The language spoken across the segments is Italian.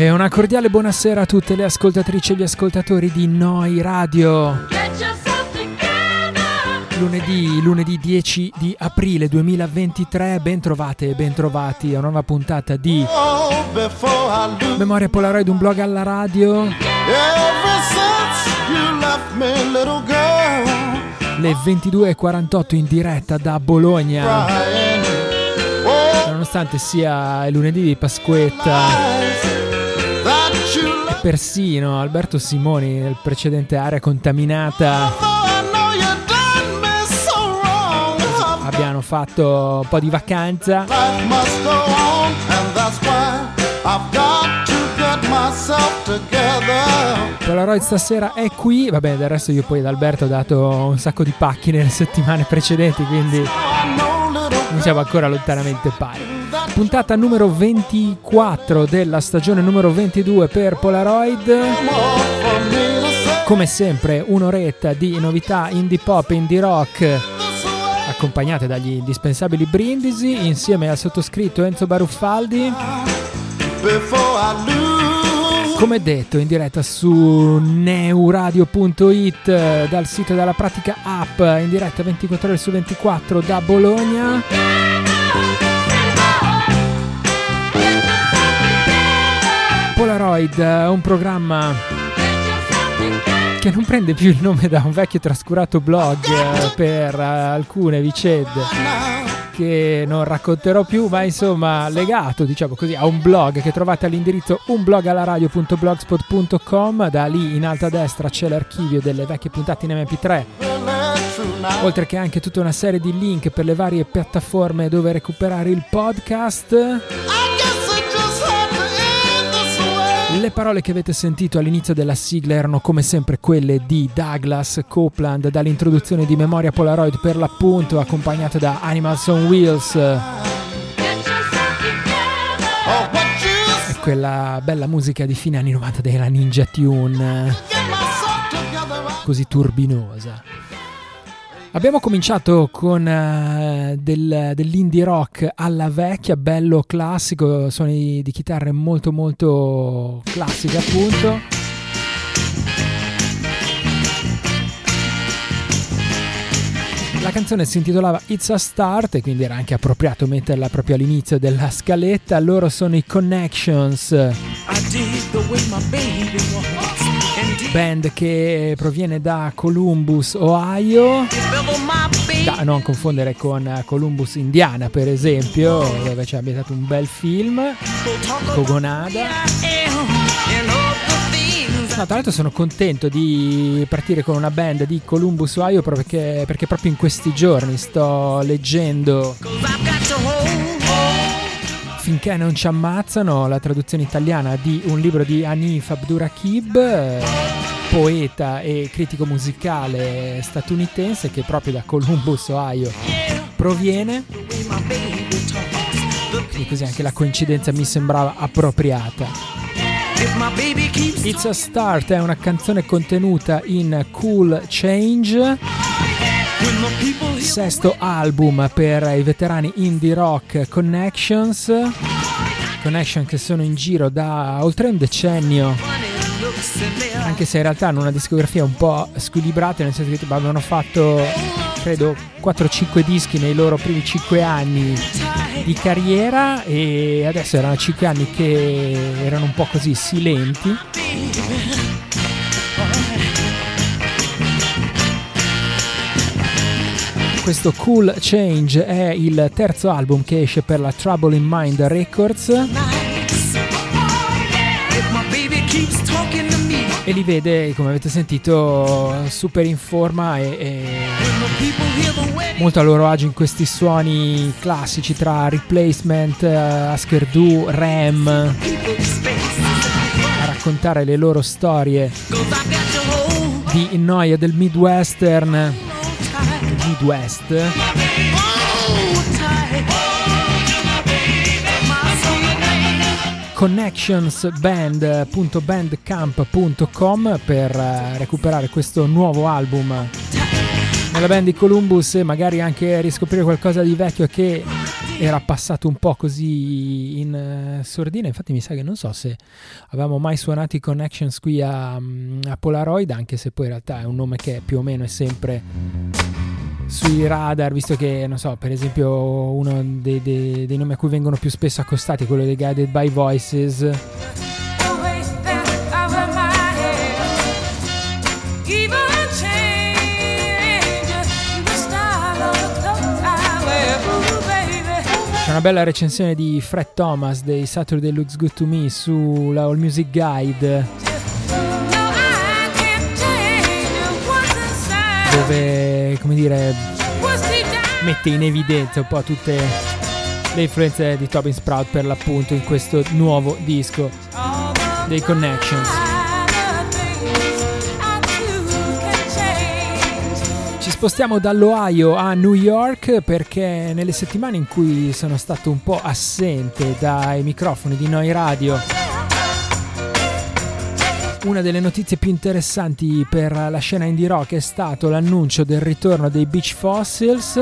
E una cordiale buonasera a tutte le ascoltatrici e gli ascoltatori di Noi Radio. Lunedì, lunedì 10 di aprile 2023, ben trovate e ben trovati a una nuova puntata di Memoria Polaroid, un blog alla radio. Le 22.48 in diretta da Bologna. Nonostante sia lunedì di Pasquetta persino Alberto Simoni nel precedente area contaminata. Abbiano fatto un po' di vacanza. Polaroid stasera è qui. Vabbè del resto io poi ad Alberto ho dato un sacco di pacchi nelle settimane precedenti quindi non siamo ancora lontanamente pari puntata numero 24 della stagione numero 22 per Polaroid. Come sempre un'oretta di novità indie pop, indie rock, accompagnate dagli indispensabili brindisi, insieme al sottoscritto Enzo Baruffaldi. Come detto, in diretta su neuradio.it dal sito della pratica app, in diretta 24 ore su 24 da Bologna. Polaroid, un programma che non prende più il nome da un vecchio trascurato blog eh, per eh, alcune vicende che non racconterò più, ma insomma legato, diciamo così, a un blog che trovate all'indirizzo unblogalaradio.blogspot.com. Da lì in alto a destra c'è l'archivio delle vecchie puntate in MP3. Oltre che anche tutta una serie di link per le varie piattaforme dove recuperare il podcast. Le parole che avete sentito all'inizio della sigla erano come sempre quelle di Douglas Copeland dall'introduzione di Memoria Polaroid per l'appunto accompagnate da Animals on Wheels. E quella bella musica di fine anni 90 della Ninja Tune, così turbinosa. Abbiamo cominciato con uh, del, dell'indie rock alla vecchia, bello classico, suoni di chitarre molto molto classiche appunto. La canzone si intitolava It's a Start e quindi era anche appropriato metterla proprio all'inizio della scaletta. Loro sono i Connections band che proviene da Columbus, Ohio, da non confondere con Columbus, Indiana, per esempio, dove ha ambientato un bel film, Kogonada. No, tra l'altro sono contento di partire con una band di Columbus, Ohio, perché, perché proprio in questi giorni sto leggendo Finché non ci ammazzano, la traduzione italiana di un libro di Anif Abdurakib, poeta e critico musicale statunitense che proprio da Columbus, Ohio proviene. E così anche la coincidenza mi sembrava appropriata. It's a Start è una canzone contenuta in Cool Change sesto album per i veterani indie rock Connections. Connection che sono in giro da oltre un decennio. Anche se in realtà hanno una discografia un po' squilibrata, nel senso che avevano fatto credo 4-5 dischi nei loro primi 5 anni di carriera e adesso erano 5 anni che erano un po' così silenti questo Cool Change è il terzo album che esce per la Trouble in Mind Records. E li vede, come avete sentito, super in forma e, e molto a loro agio in questi suoni classici tra replacement, uh, Asker Do, Ram, a raccontare le loro storie di noia del Midwestern Midwest. connectionsband.bandcamp.com per eh, recuperare questo nuovo album nella band di Columbus e magari anche riscoprire qualcosa di vecchio che era passato un po' così in uh, sordina, infatti mi sa che non so se avevamo mai suonato i Connections qui a, a, Polaroid, anche se poi in realtà è un nome che più o meno è sempre sui radar, visto che, non so, per esempio uno dei, dei, dei nomi a cui vengono più spesso accostati è quello dei Guided by Voices. Una bella recensione di Fred Thomas dei Saturday Looks Good to Me sulla All Music Guide. Dove, come dire, mette in evidenza un po' tutte le influenze di Tobin Sprout per l'appunto in questo nuovo disco dei Connections. Spostiamo dall'Ohio a New York perché nelle settimane in cui sono stato un po' assente dai microfoni di Noi Radio una delle notizie più interessanti per la scena indie rock è stato l'annuncio del ritorno dei Beach Fossils.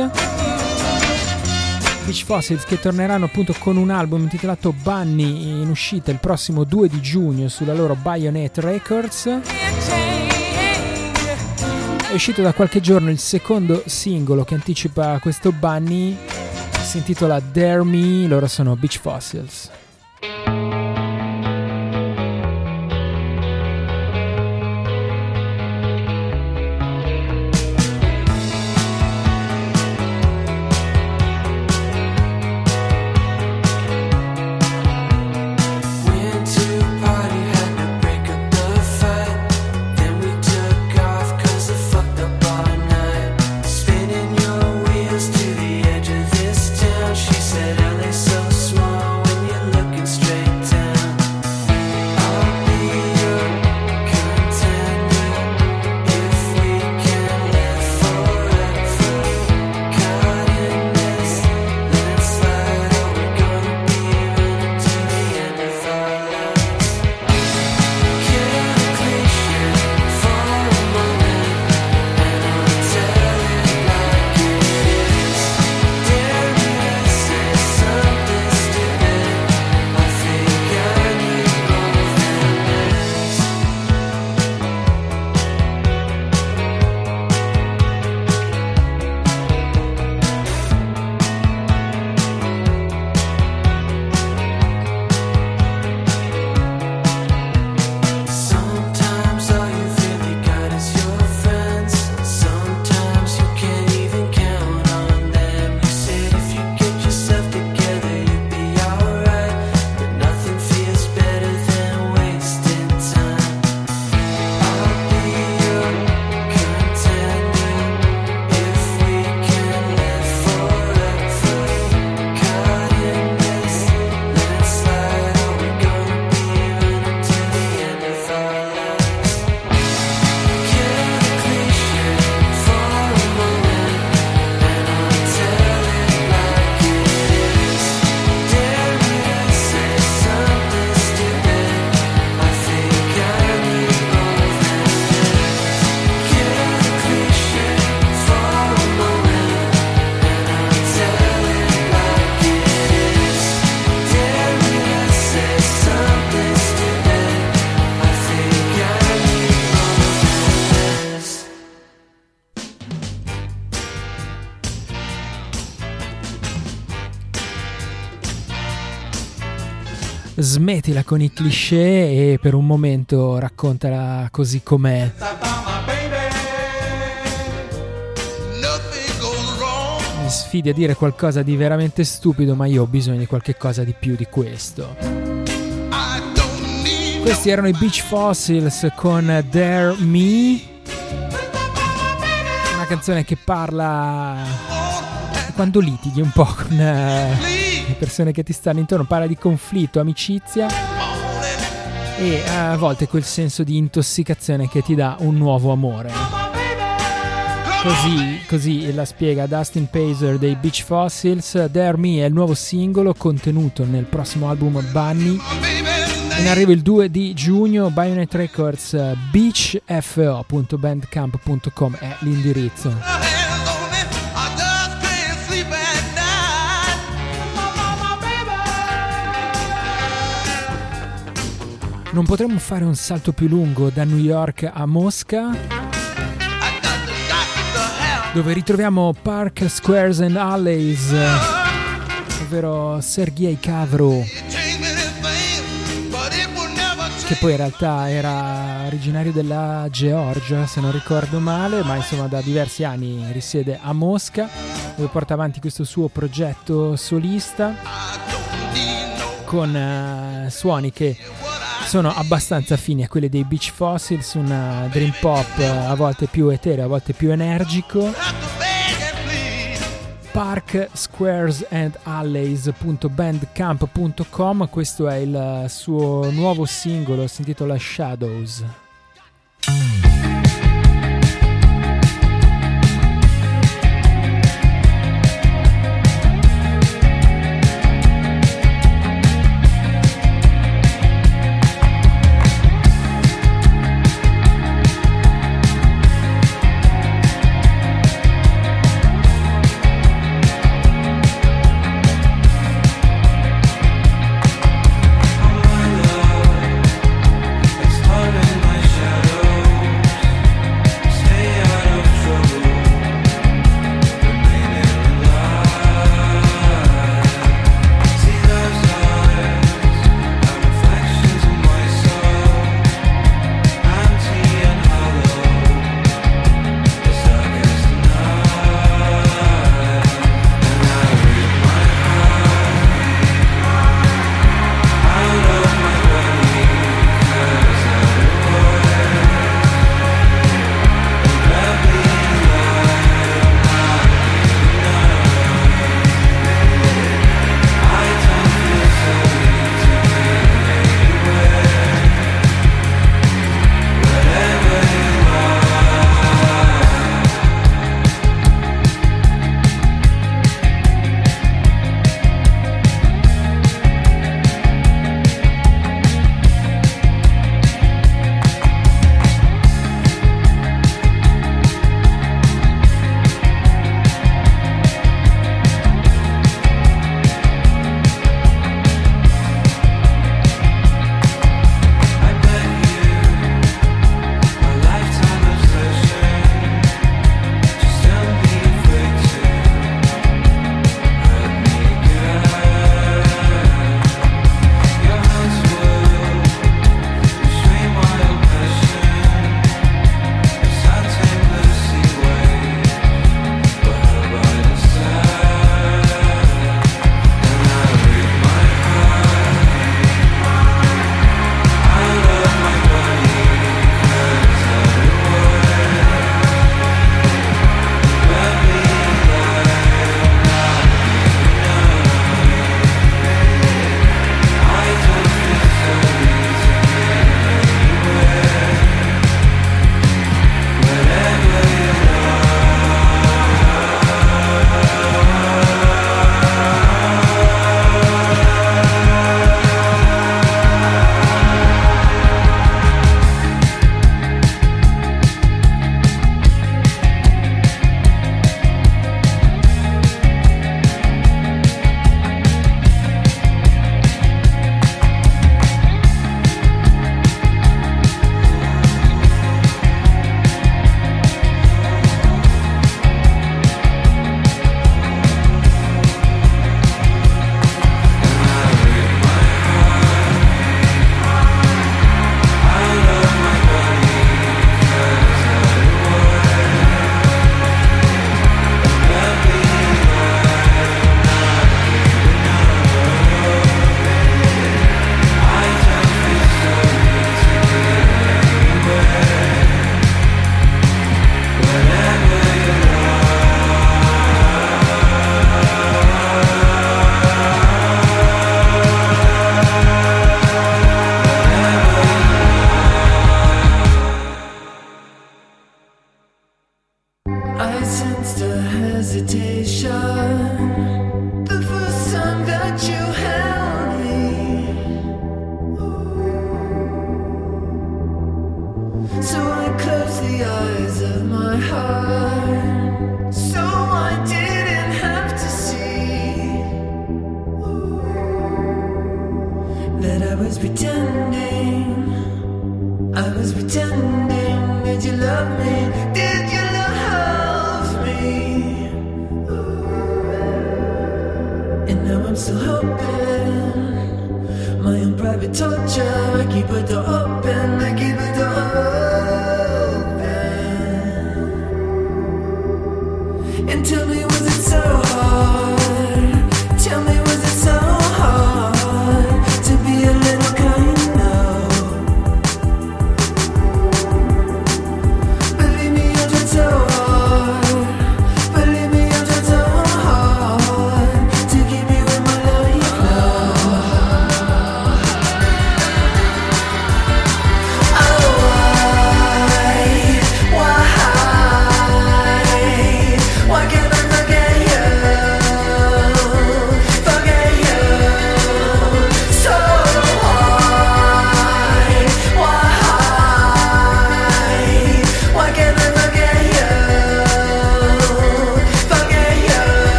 Beach Fossils che torneranno appunto con un album intitolato Bunny in uscita il prossimo 2 di giugno sulla loro Bayonet Records. È uscito da qualche giorno il secondo singolo che anticipa questo Bunny, si intitola Dare Me, loro sono Beach Fossils. Smettila con i cliché e per un momento raccontala così com'è. Mi sfidi a dire qualcosa di veramente stupido, ma io ho bisogno di qualche cosa di più di questo. Questi erano i Beach Fossils con Dare Me, una canzone che parla quando litighi un po' con... Uh, le persone che ti stanno intorno, parla di conflitto, amicizia e a volte quel senso di intossicazione che ti dà un nuovo amore. Così, così la spiega Dustin Pacer dei Beach Fossils. Dare Me è il nuovo singolo contenuto nel prossimo album Bunny. In arrivo il 2 di giugno, Bayonet Records beachfo.bandcamp.com è l'indirizzo. Non potremmo fare un salto più lungo da New York a Mosca, dove ritroviamo Park Squares and Alleys, ovvero Sergei Kavro, che poi in realtà era originario della Georgia, se non ricordo male, ma insomma da diversi anni risiede a Mosca, dove porta avanti questo suo progetto solista con uh, suoni che sono abbastanza affini a quelli dei Beach Fossils, un dream pop a volte più etereo, a volte più energico. Park Squares and Alleys.bandcamp.com questo è il suo nuovo singolo si intitola Shadows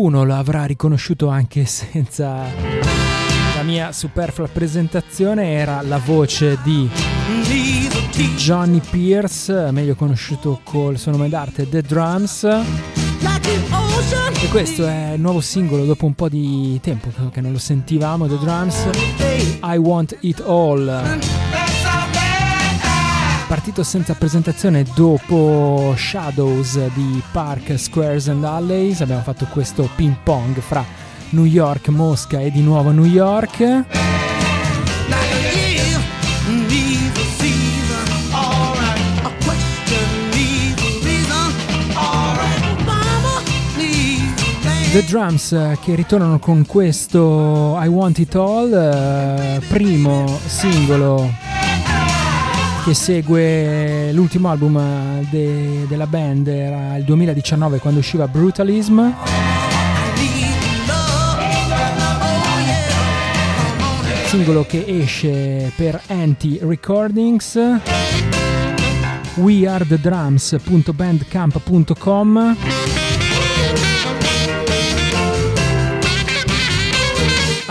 qualcuno lo avrà riconosciuto anche senza la mia superflua presentazione, era la voce di Johnny Pierce, meglio conosciuto col suo nome d'arte The Drums. E questo è il nuovo singolo dopo un po' di tempo che non lo sentivamo, The Drums. I Want It All. Partito senza presentazione dopo Shadows di Park, Squares and Alleys. Abbiamo fatto questo ping pong fra New York, Mosca e di nuovo New York. The Drums eh, che ritornano con questo I Want It All, eh, primo singolo che segue l'ultimo album eh, de- della band, era il 2019 quando usciva Brutalism. Singolo che esce per Anti Recordings wearethedrums.bandcamp.com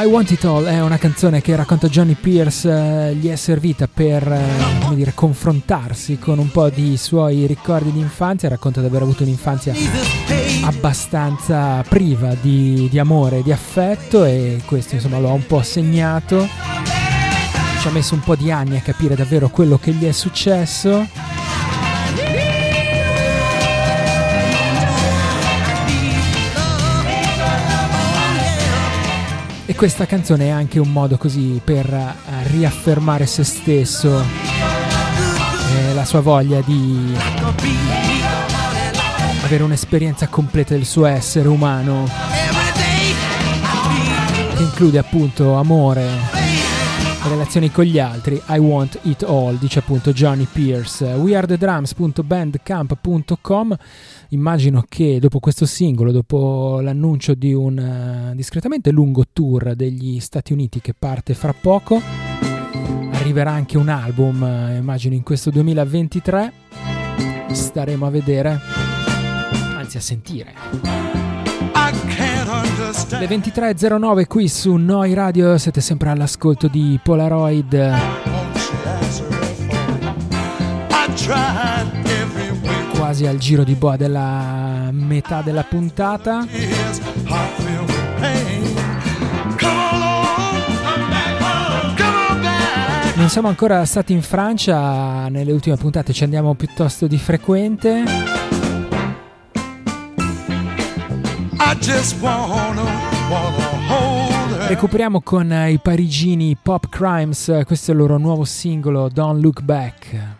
I Want It All è una canzone che racconta Johnny Pierce, eh, gli è servita per eh, dire, confrontarsi con un po' di suoi ricordi di infanzia, racconta di aver avuto un'infanzia abbastanza priva di, di amore di affetto e questo insomma lo ha un po' segnato. Ci ha messo un po' di anni a capire davvero quello che gli è successo questa canzone è anche un modo così per eh, riaffermare se stesso e la sua voglia di avere un'esperienza completa del suo essere umano che include appunto amore relazioni con gli altri. I want it all dice appunto Johnny Pierce. Wearethedrums.bandcamp.com immagino che dopo questo singolo dopo l'annuncio di un eh, discretamente lungo tour degli Stati Uniti che parte fra poco arriverà anche un album eh, immagino in questo 2023 staremo a vedere anzi a sentire. Le 23.09 qui su Noi Radio siete sempre all'ascolto di Polaroid. Quasi al giro di boa della metà della puntata. Non siamo ancora stati in Francia nelle ultime puntate ci andiamo piuttosto di frequente recuperiamo con i parigini Pop Crimes questo è il loro nuovo singolo Don't Look Back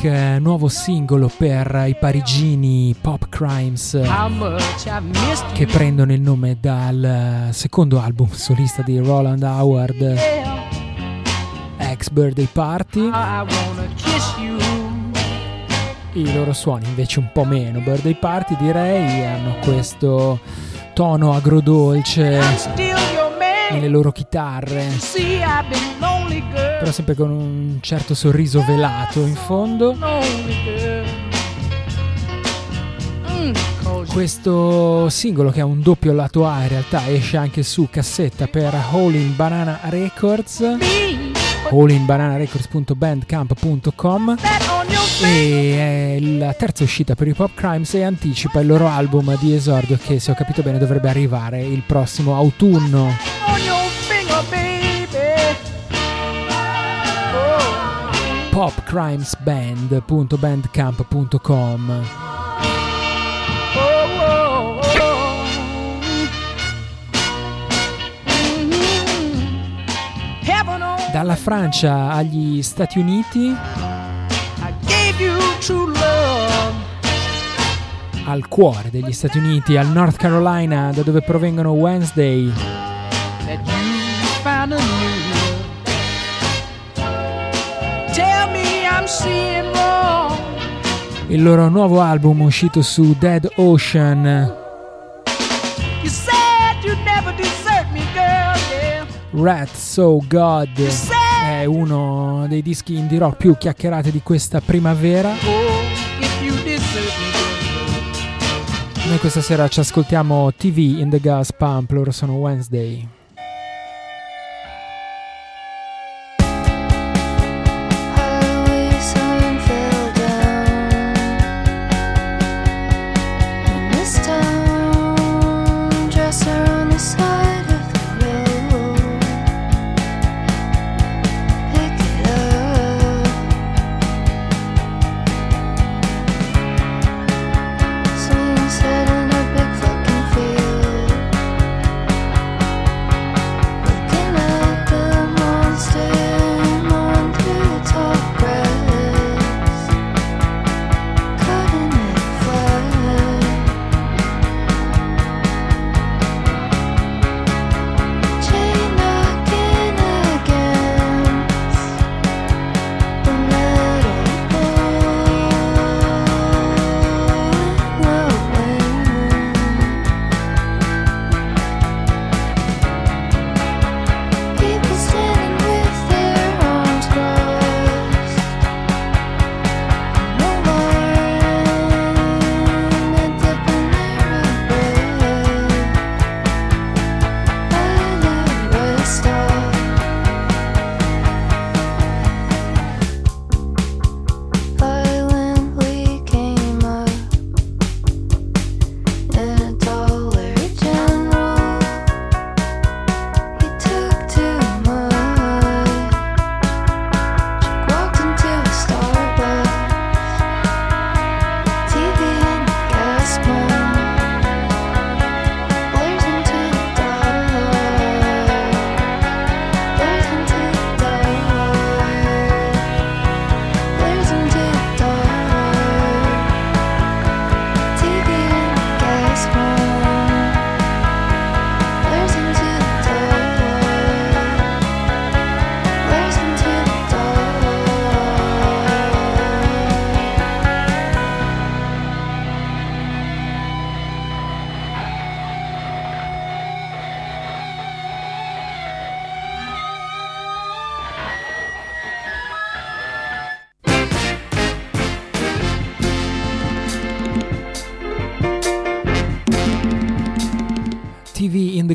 Back, eh, nuovo singolo per i parigini Pop Crimes eh, che prendono il nome dal eh, secondo album solista di Roland Howard. Ex Birthday Party. I loro suoni invece un po' meno. Birthday Party direi hanno questo tono agrodolce nelle loro chitarre, però sempre con un certo sorriso velato in fondo. Mm, Questo singolo che ha un doppio lato A in realtà esce anche su cassetta per Howling Banana Records, me, e è la terza uscita per i Pop Crimes e anticipa il loro album di esordio che se ho capito bene dovrebbe arrivare il prossimo autunno. Oh, popcrimesband.bandcamp.com oh, oh, oh. Heaven on Dalla Francia agli Stati Uniti al cuore degli Stati Uniti, al North Carolina, da dove provengono Wednesday, il loro nuovo album uscito su Dead Ocean, You. Rat So God. È uno dei dischi indie rock più chiacchierati di questa primavera. Noi questa sera ci ascoltiamo TV in the Gas Pump, loro sono Wednesday.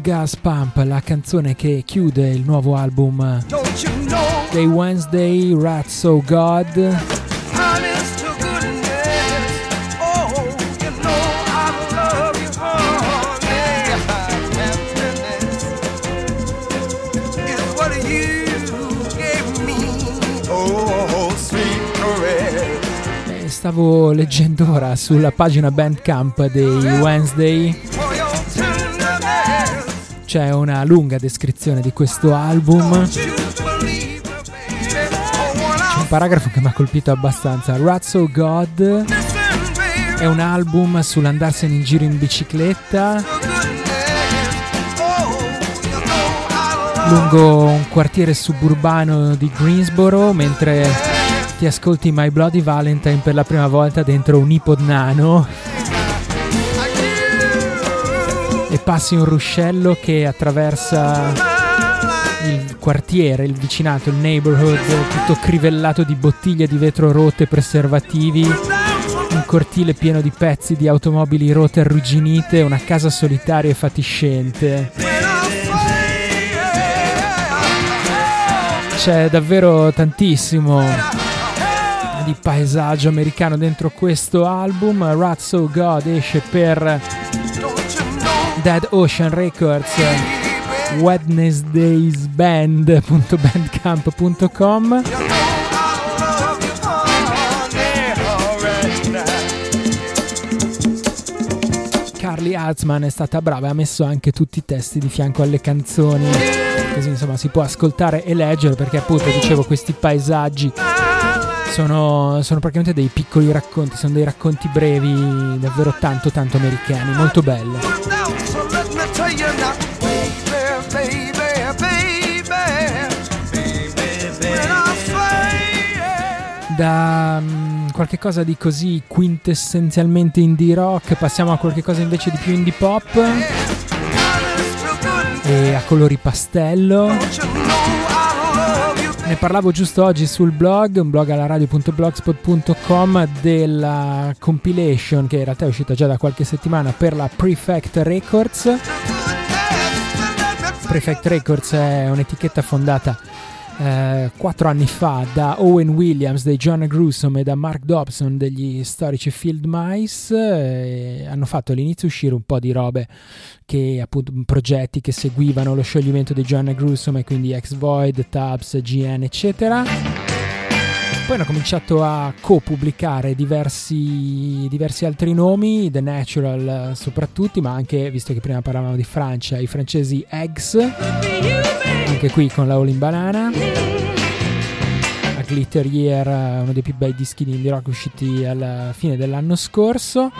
Gas Pump, la canzone che chiude il nuovo album dei Wednesday, Rat So God. Oh, me. Oh, caress. Eh, Stavo leggendo ora sulla pagina Bandcamp dei Wednesday. C'è una lunga descrizione di questo album. I un paragrafo che mi ha colpito abbastanza. Ratso God è un album sull'andarsene in giro in bicicletta lungo un quartiere suburbano di Greensboro mentre ti ascolti My Bloody Valentine per la prima volta dentro un iPod nano e passi un ruscello che attraversa il quartiere, il vicinato, il neighborhood, tutto crivellato di bottiglie di vetro rotte preservativi, un cortile pieno di pezzi di automobili rotte arrugginite, una casa solitaria e fatiscente. C'è davvero tantissimo di paesaggio americano dentro questo album. Rats So God esce per Dead Ocean Records wednesdaysband.bandcamp.com Carly Hartzman è stata brava e ha messo anche tutti i testi di fianco alle canzoni. Così insomma si può ascoltare e leggere perché appunto dicevo questi paesaggi sono, sono praticamente dei piccoli racconti sono dei racconti brevi davvero tanto tanto americani molto let me tell you now, baby, baby, baby. When I say da mm, qualche cosa di così quintessenzialmente indie rock passiamo a qualche cosa invece di più indie pop. E a colori pastello ne parlavo giusto oggi sul blog un blog alla radio.blogspot.com della compilation che in realtà è uscita già da qualche settimana per la Prefect Records. Prefect Records è un'etichetta fondata eh, quattro anni fa da Owen Williams dei John Grusom e da Mark Dobson degli storici Field Mice eh, hanno fatto all'inizio uscire un po' di robe che appunto progetti che seguivano lo scioglimento dei John Grusom e quindi X Void, Tabs, GN eccetera. Poi hanno cominciato a co-pubblicare diversi, diversi altri nomi, The Natural eh, soprattutto, ma anche, visto che prima parlavamo di Francia, i francesi Eggs, anche qui con la All in Banana. A Glitter Year, eh, uno dei più bei dischi di indie rock usciti alla fine dell'anno scorso.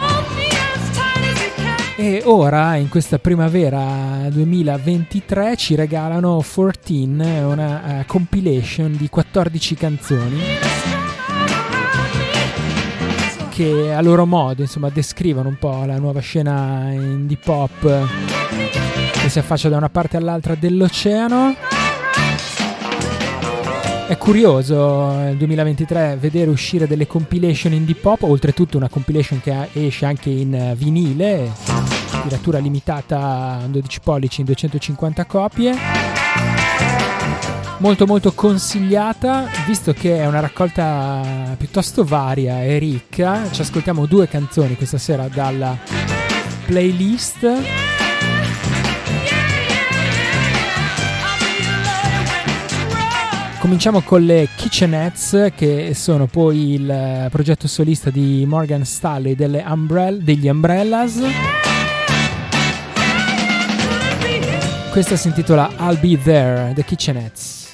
E ora, in questa primavera 2023, ci regalano 14, una eh, compilation di 14 canzoni che a loro modo insomma descrivono un po' la nuova scena indie pop che si affaccia da una parte all'altra dell'oceano. È curioso nel 2023 vedere uscire delle compilation indie pop, oltretutto una compilation che esce anche in eh, vinile, tiratura limitata a 12 pollici in 250 copie. Molto molto consigliata, visto che è una raccolta piuttosto varia e ricca. Ci ascoltiamo due canzoni questa sera dalla playlist. Cominciamo con le Kitchenettes, che sono poi il eh, progetto solista di Morgan Stanley Umbrell- degli Umbrellas. Questa si intitola I'll Be There, The Kitchenettes.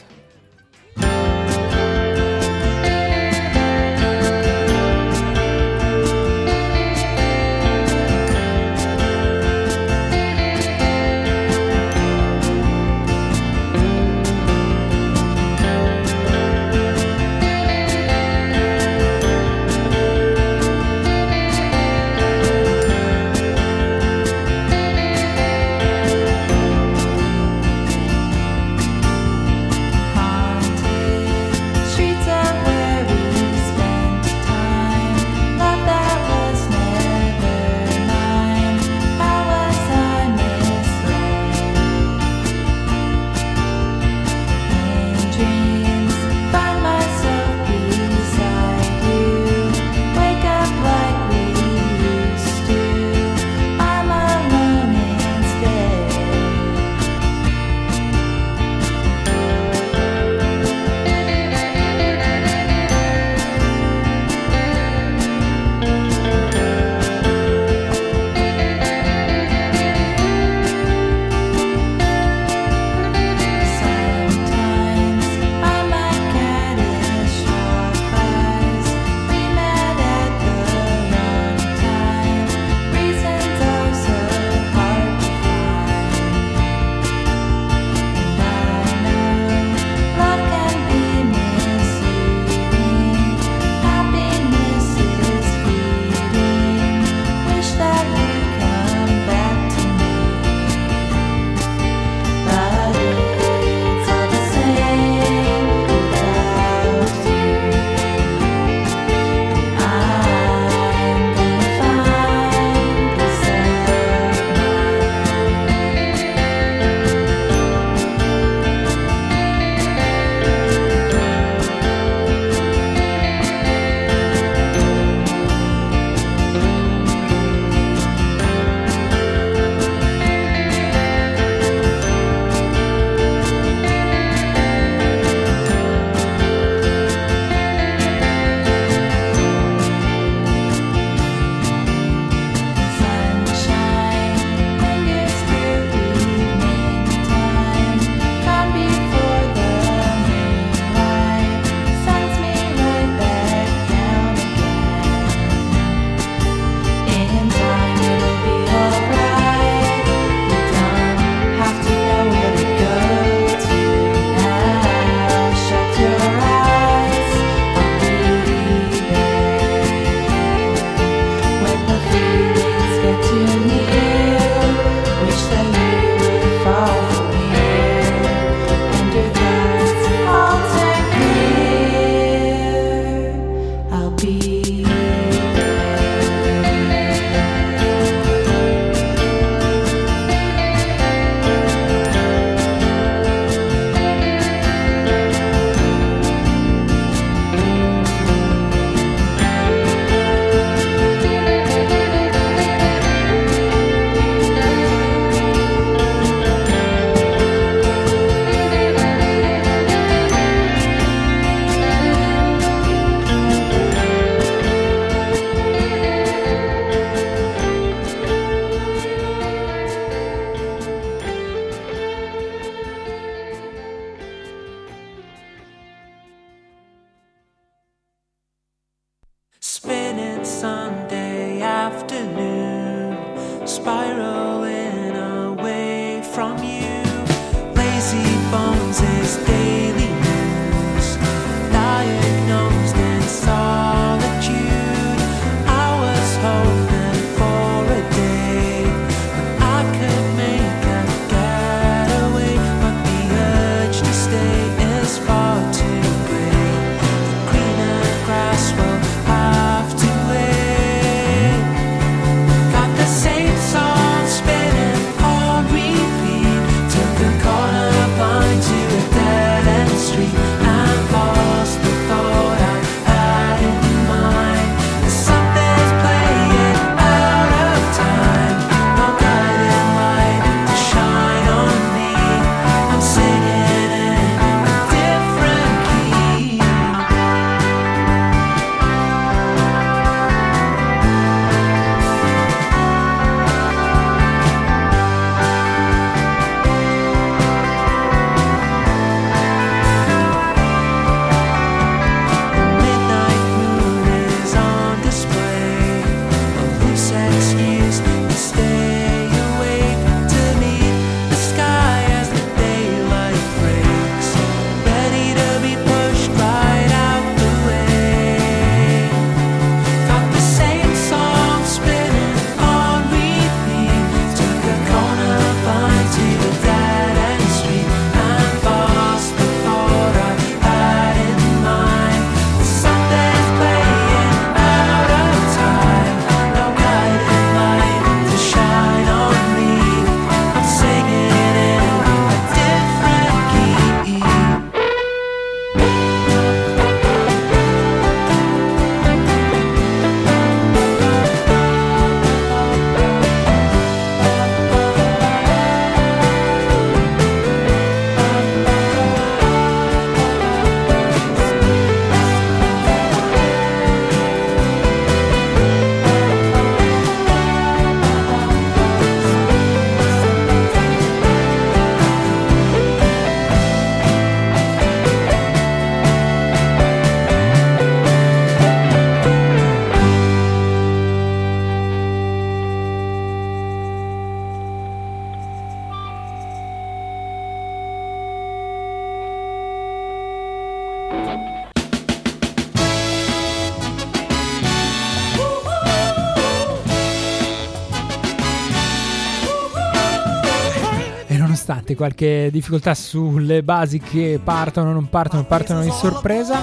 Qualche difficoltà sulle basi che partono, non partono, partono di sorpresa.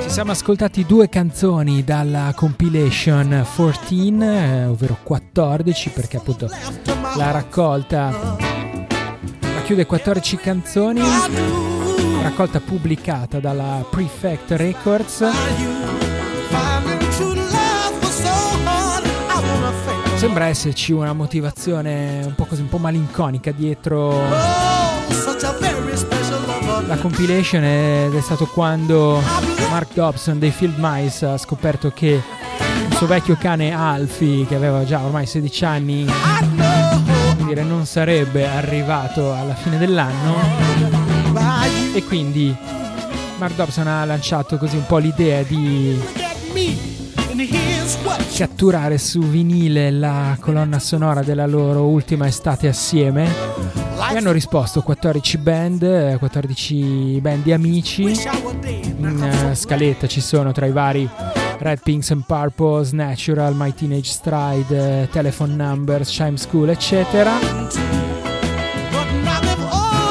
Ci siamo ascoltati due canzoni dalla compilation 14, eh, ovvero 14, perché appunto la raccolta racchiude 14 canzoni, raccolta pubblicata dalla Prefect Records. Sembra esserci una motivazione un po' così, un po' malinconica dietro la compilation ed è stato quando Mark Dobson dei Field Mice ha scoperto che il suo vecchio cane Alfie, che aveva già ormai 16 anni, dire, non sarebbe arrivato alla fine dell'anno. E quindi Mark Dobson ha lanciato così un po' l'idea di catturare su vinile la colonna sonora della loro ultima estate assieme e hanno risposto 14 band, eh, 14 band di amici. In eh, scaletta ci sono tra i vari Red Pinks and Purples, Natural, My Teenage Stride, eh, Telephone Numbers, Chime School, eccetera.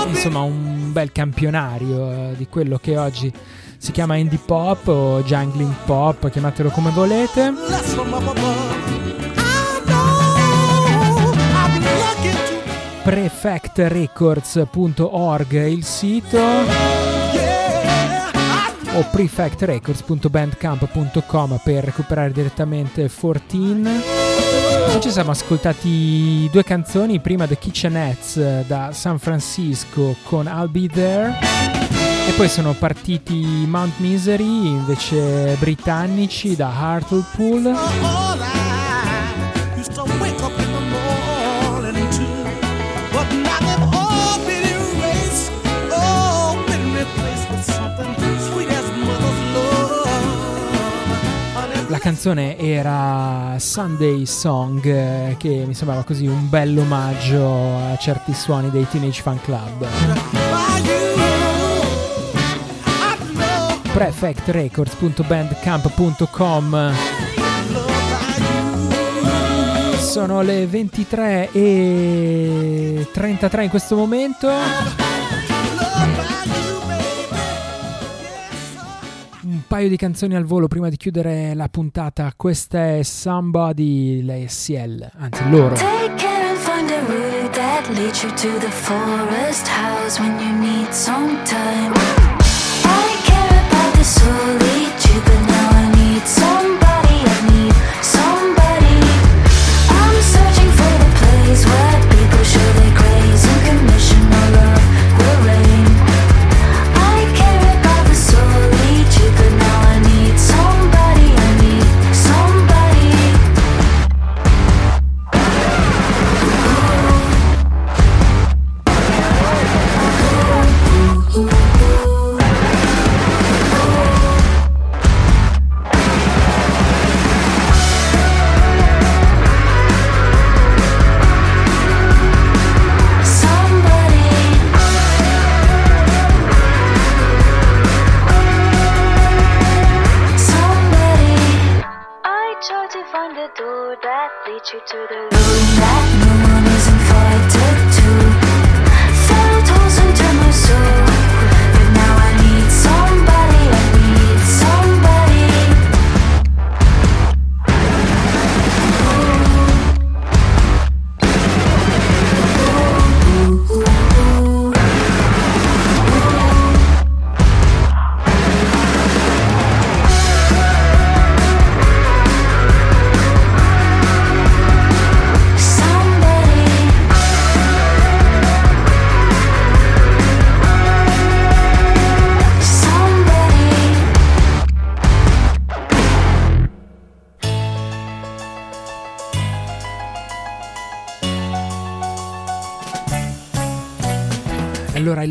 Insomma, un bel campionario eh, di quello che oggi si chiama indie pop o jungling pop, chiamatelo come volete. prefectrecords.org è il sito. O prefectrecords.bandcamp.com per recuperare direttamente 14 Noi ci siamo ascoltati due canzoni prima The Kitchenettes eh, da San Francisco con I'll Be There e poi sono partiti Mount Misery invece britannici da Hartlepool La canzone era Sunday Song, eh, che mi sembrava così un bel omaggio a certi suoni dei Teenage Fan Club. prefectrecords.bandcamp.com Sono le 23 e 33 in questo momento. Un paio di canzoni al volo prima di chiudere la puntata. Questa è Somebody, la SL, anzi loro. Take leads you to the forest house when you need some time. Solitude, but now I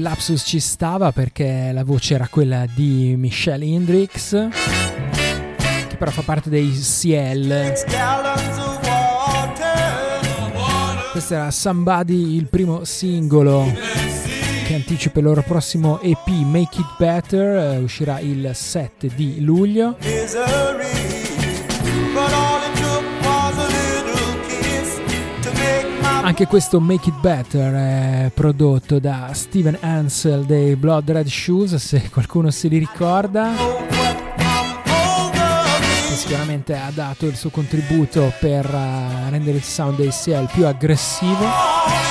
Lapsus ci stava perché la voce era quella di Michelle Hendrix, che però fa parte dei CL. Questo era Somebody, il primo singolo che anticipa il loro prossimo EP Make It Better, uscirà il 7 di luglio. Anche questo Make It Better è prodotto da Steven Ansel dei Blood Red Shoes, se qualcuno se li ricorda. Che sicuramente ha dato il suo contributo per eh, rendere il sound dei CL più aggressivo.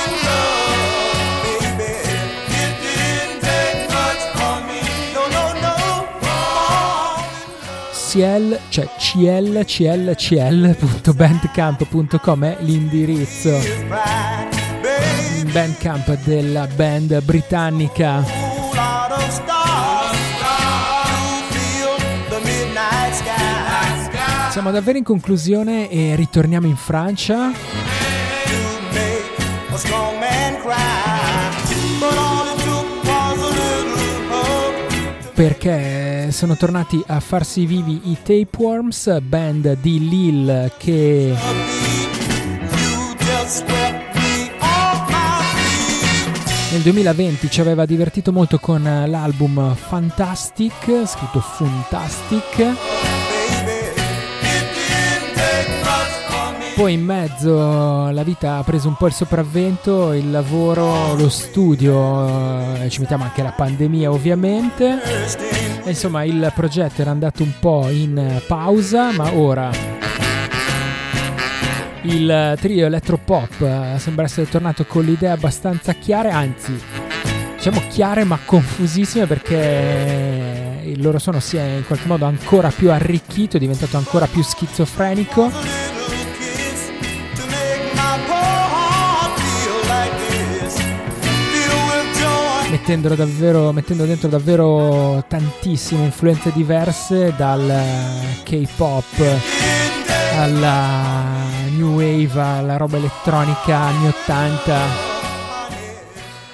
CL, cioè CL, CL, CL.bandcamp.com è l'indirizzo. Bandcamp della band britannica. Siamo davvero in conclusione e ritorniamo in Francia. Perché sono tornati a farsi vivi i Tapeworms, band di Lille che nel 2020 ci aveva divertito molto con l'album Fantastic, scritto Fantastic. Poi in mezzo la vita ha preso un po' il sopravvento, il lavoro, lo studio, eh, ci mettiamo anche la pandemia ovviamente. Insomma il progetto era andato un po' in pausa, ma ora il trio elettropop eh, sembra essere tornato con le idee abbastanza chiare, anzi diciamo chiare ma confusissime perché il loro suono si è in qualche modo ancora più arricchito, è diventato ancora più schizofrenico. Mettendo, dentro davvero tantissime influenze diverse dal K-pop alla new wave, alla roba elettronica anni 80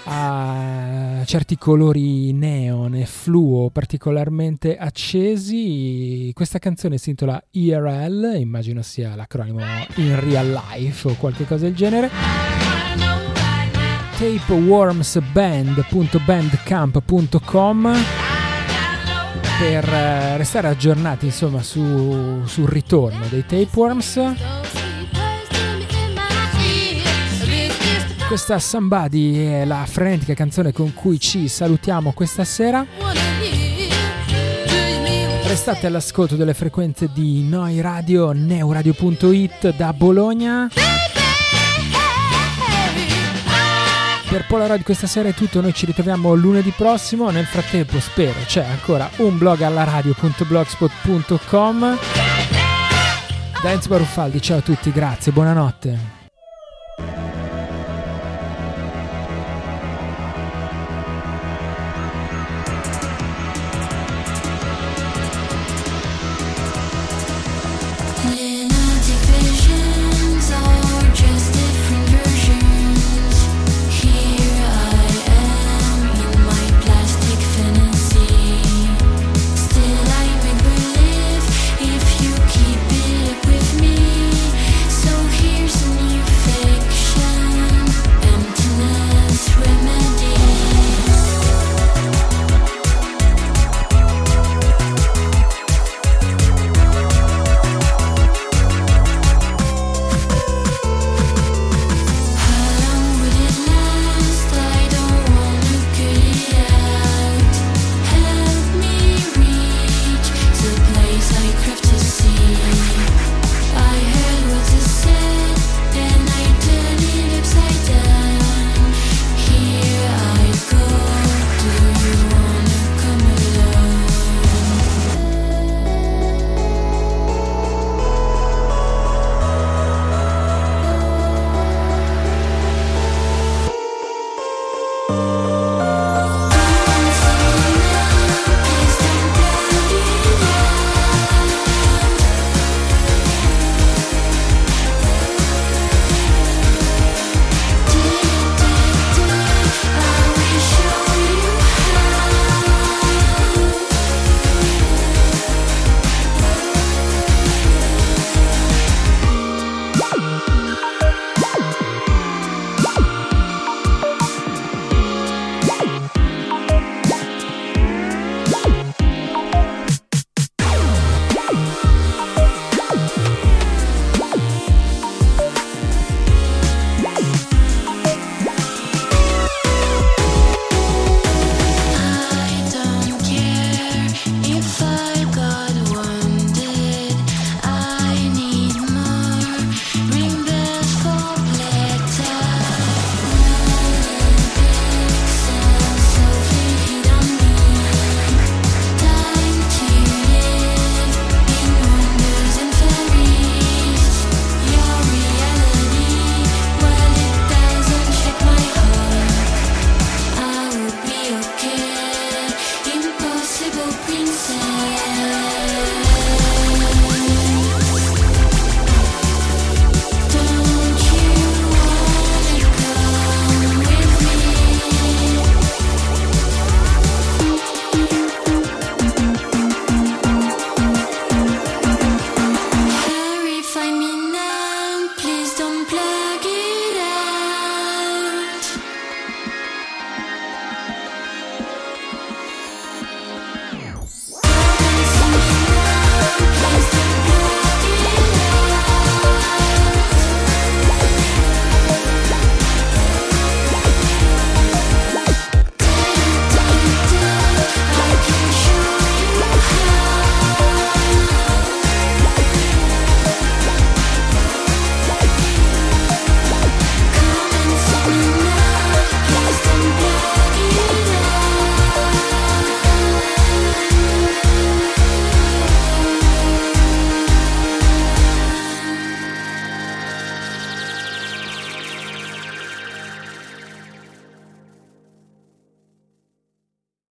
a certi colori neon e fluo particolarmente accesi. Questa canzone si intitola IRL, immagino sia l'acronimo in real life o qualche cosa del genere. tapewormsband.bandcamp.com per eh, restare aggiornati insomma su, sul ritorno dei tapeworms questa Somebody è la frenetica canzone con cui ci salutiamo questa sera. Restate all'ascolto delle frequenze di Noi Radio neuradio.it da Bologna per Polaroid questa sera è tutto, noi ci ritroviamo lunedì prossimo, nel frattempo spero c'è ancora un blog alla radio.blogspot.com da Baruffaldi, ciao a tutti, grazie, buonanotte.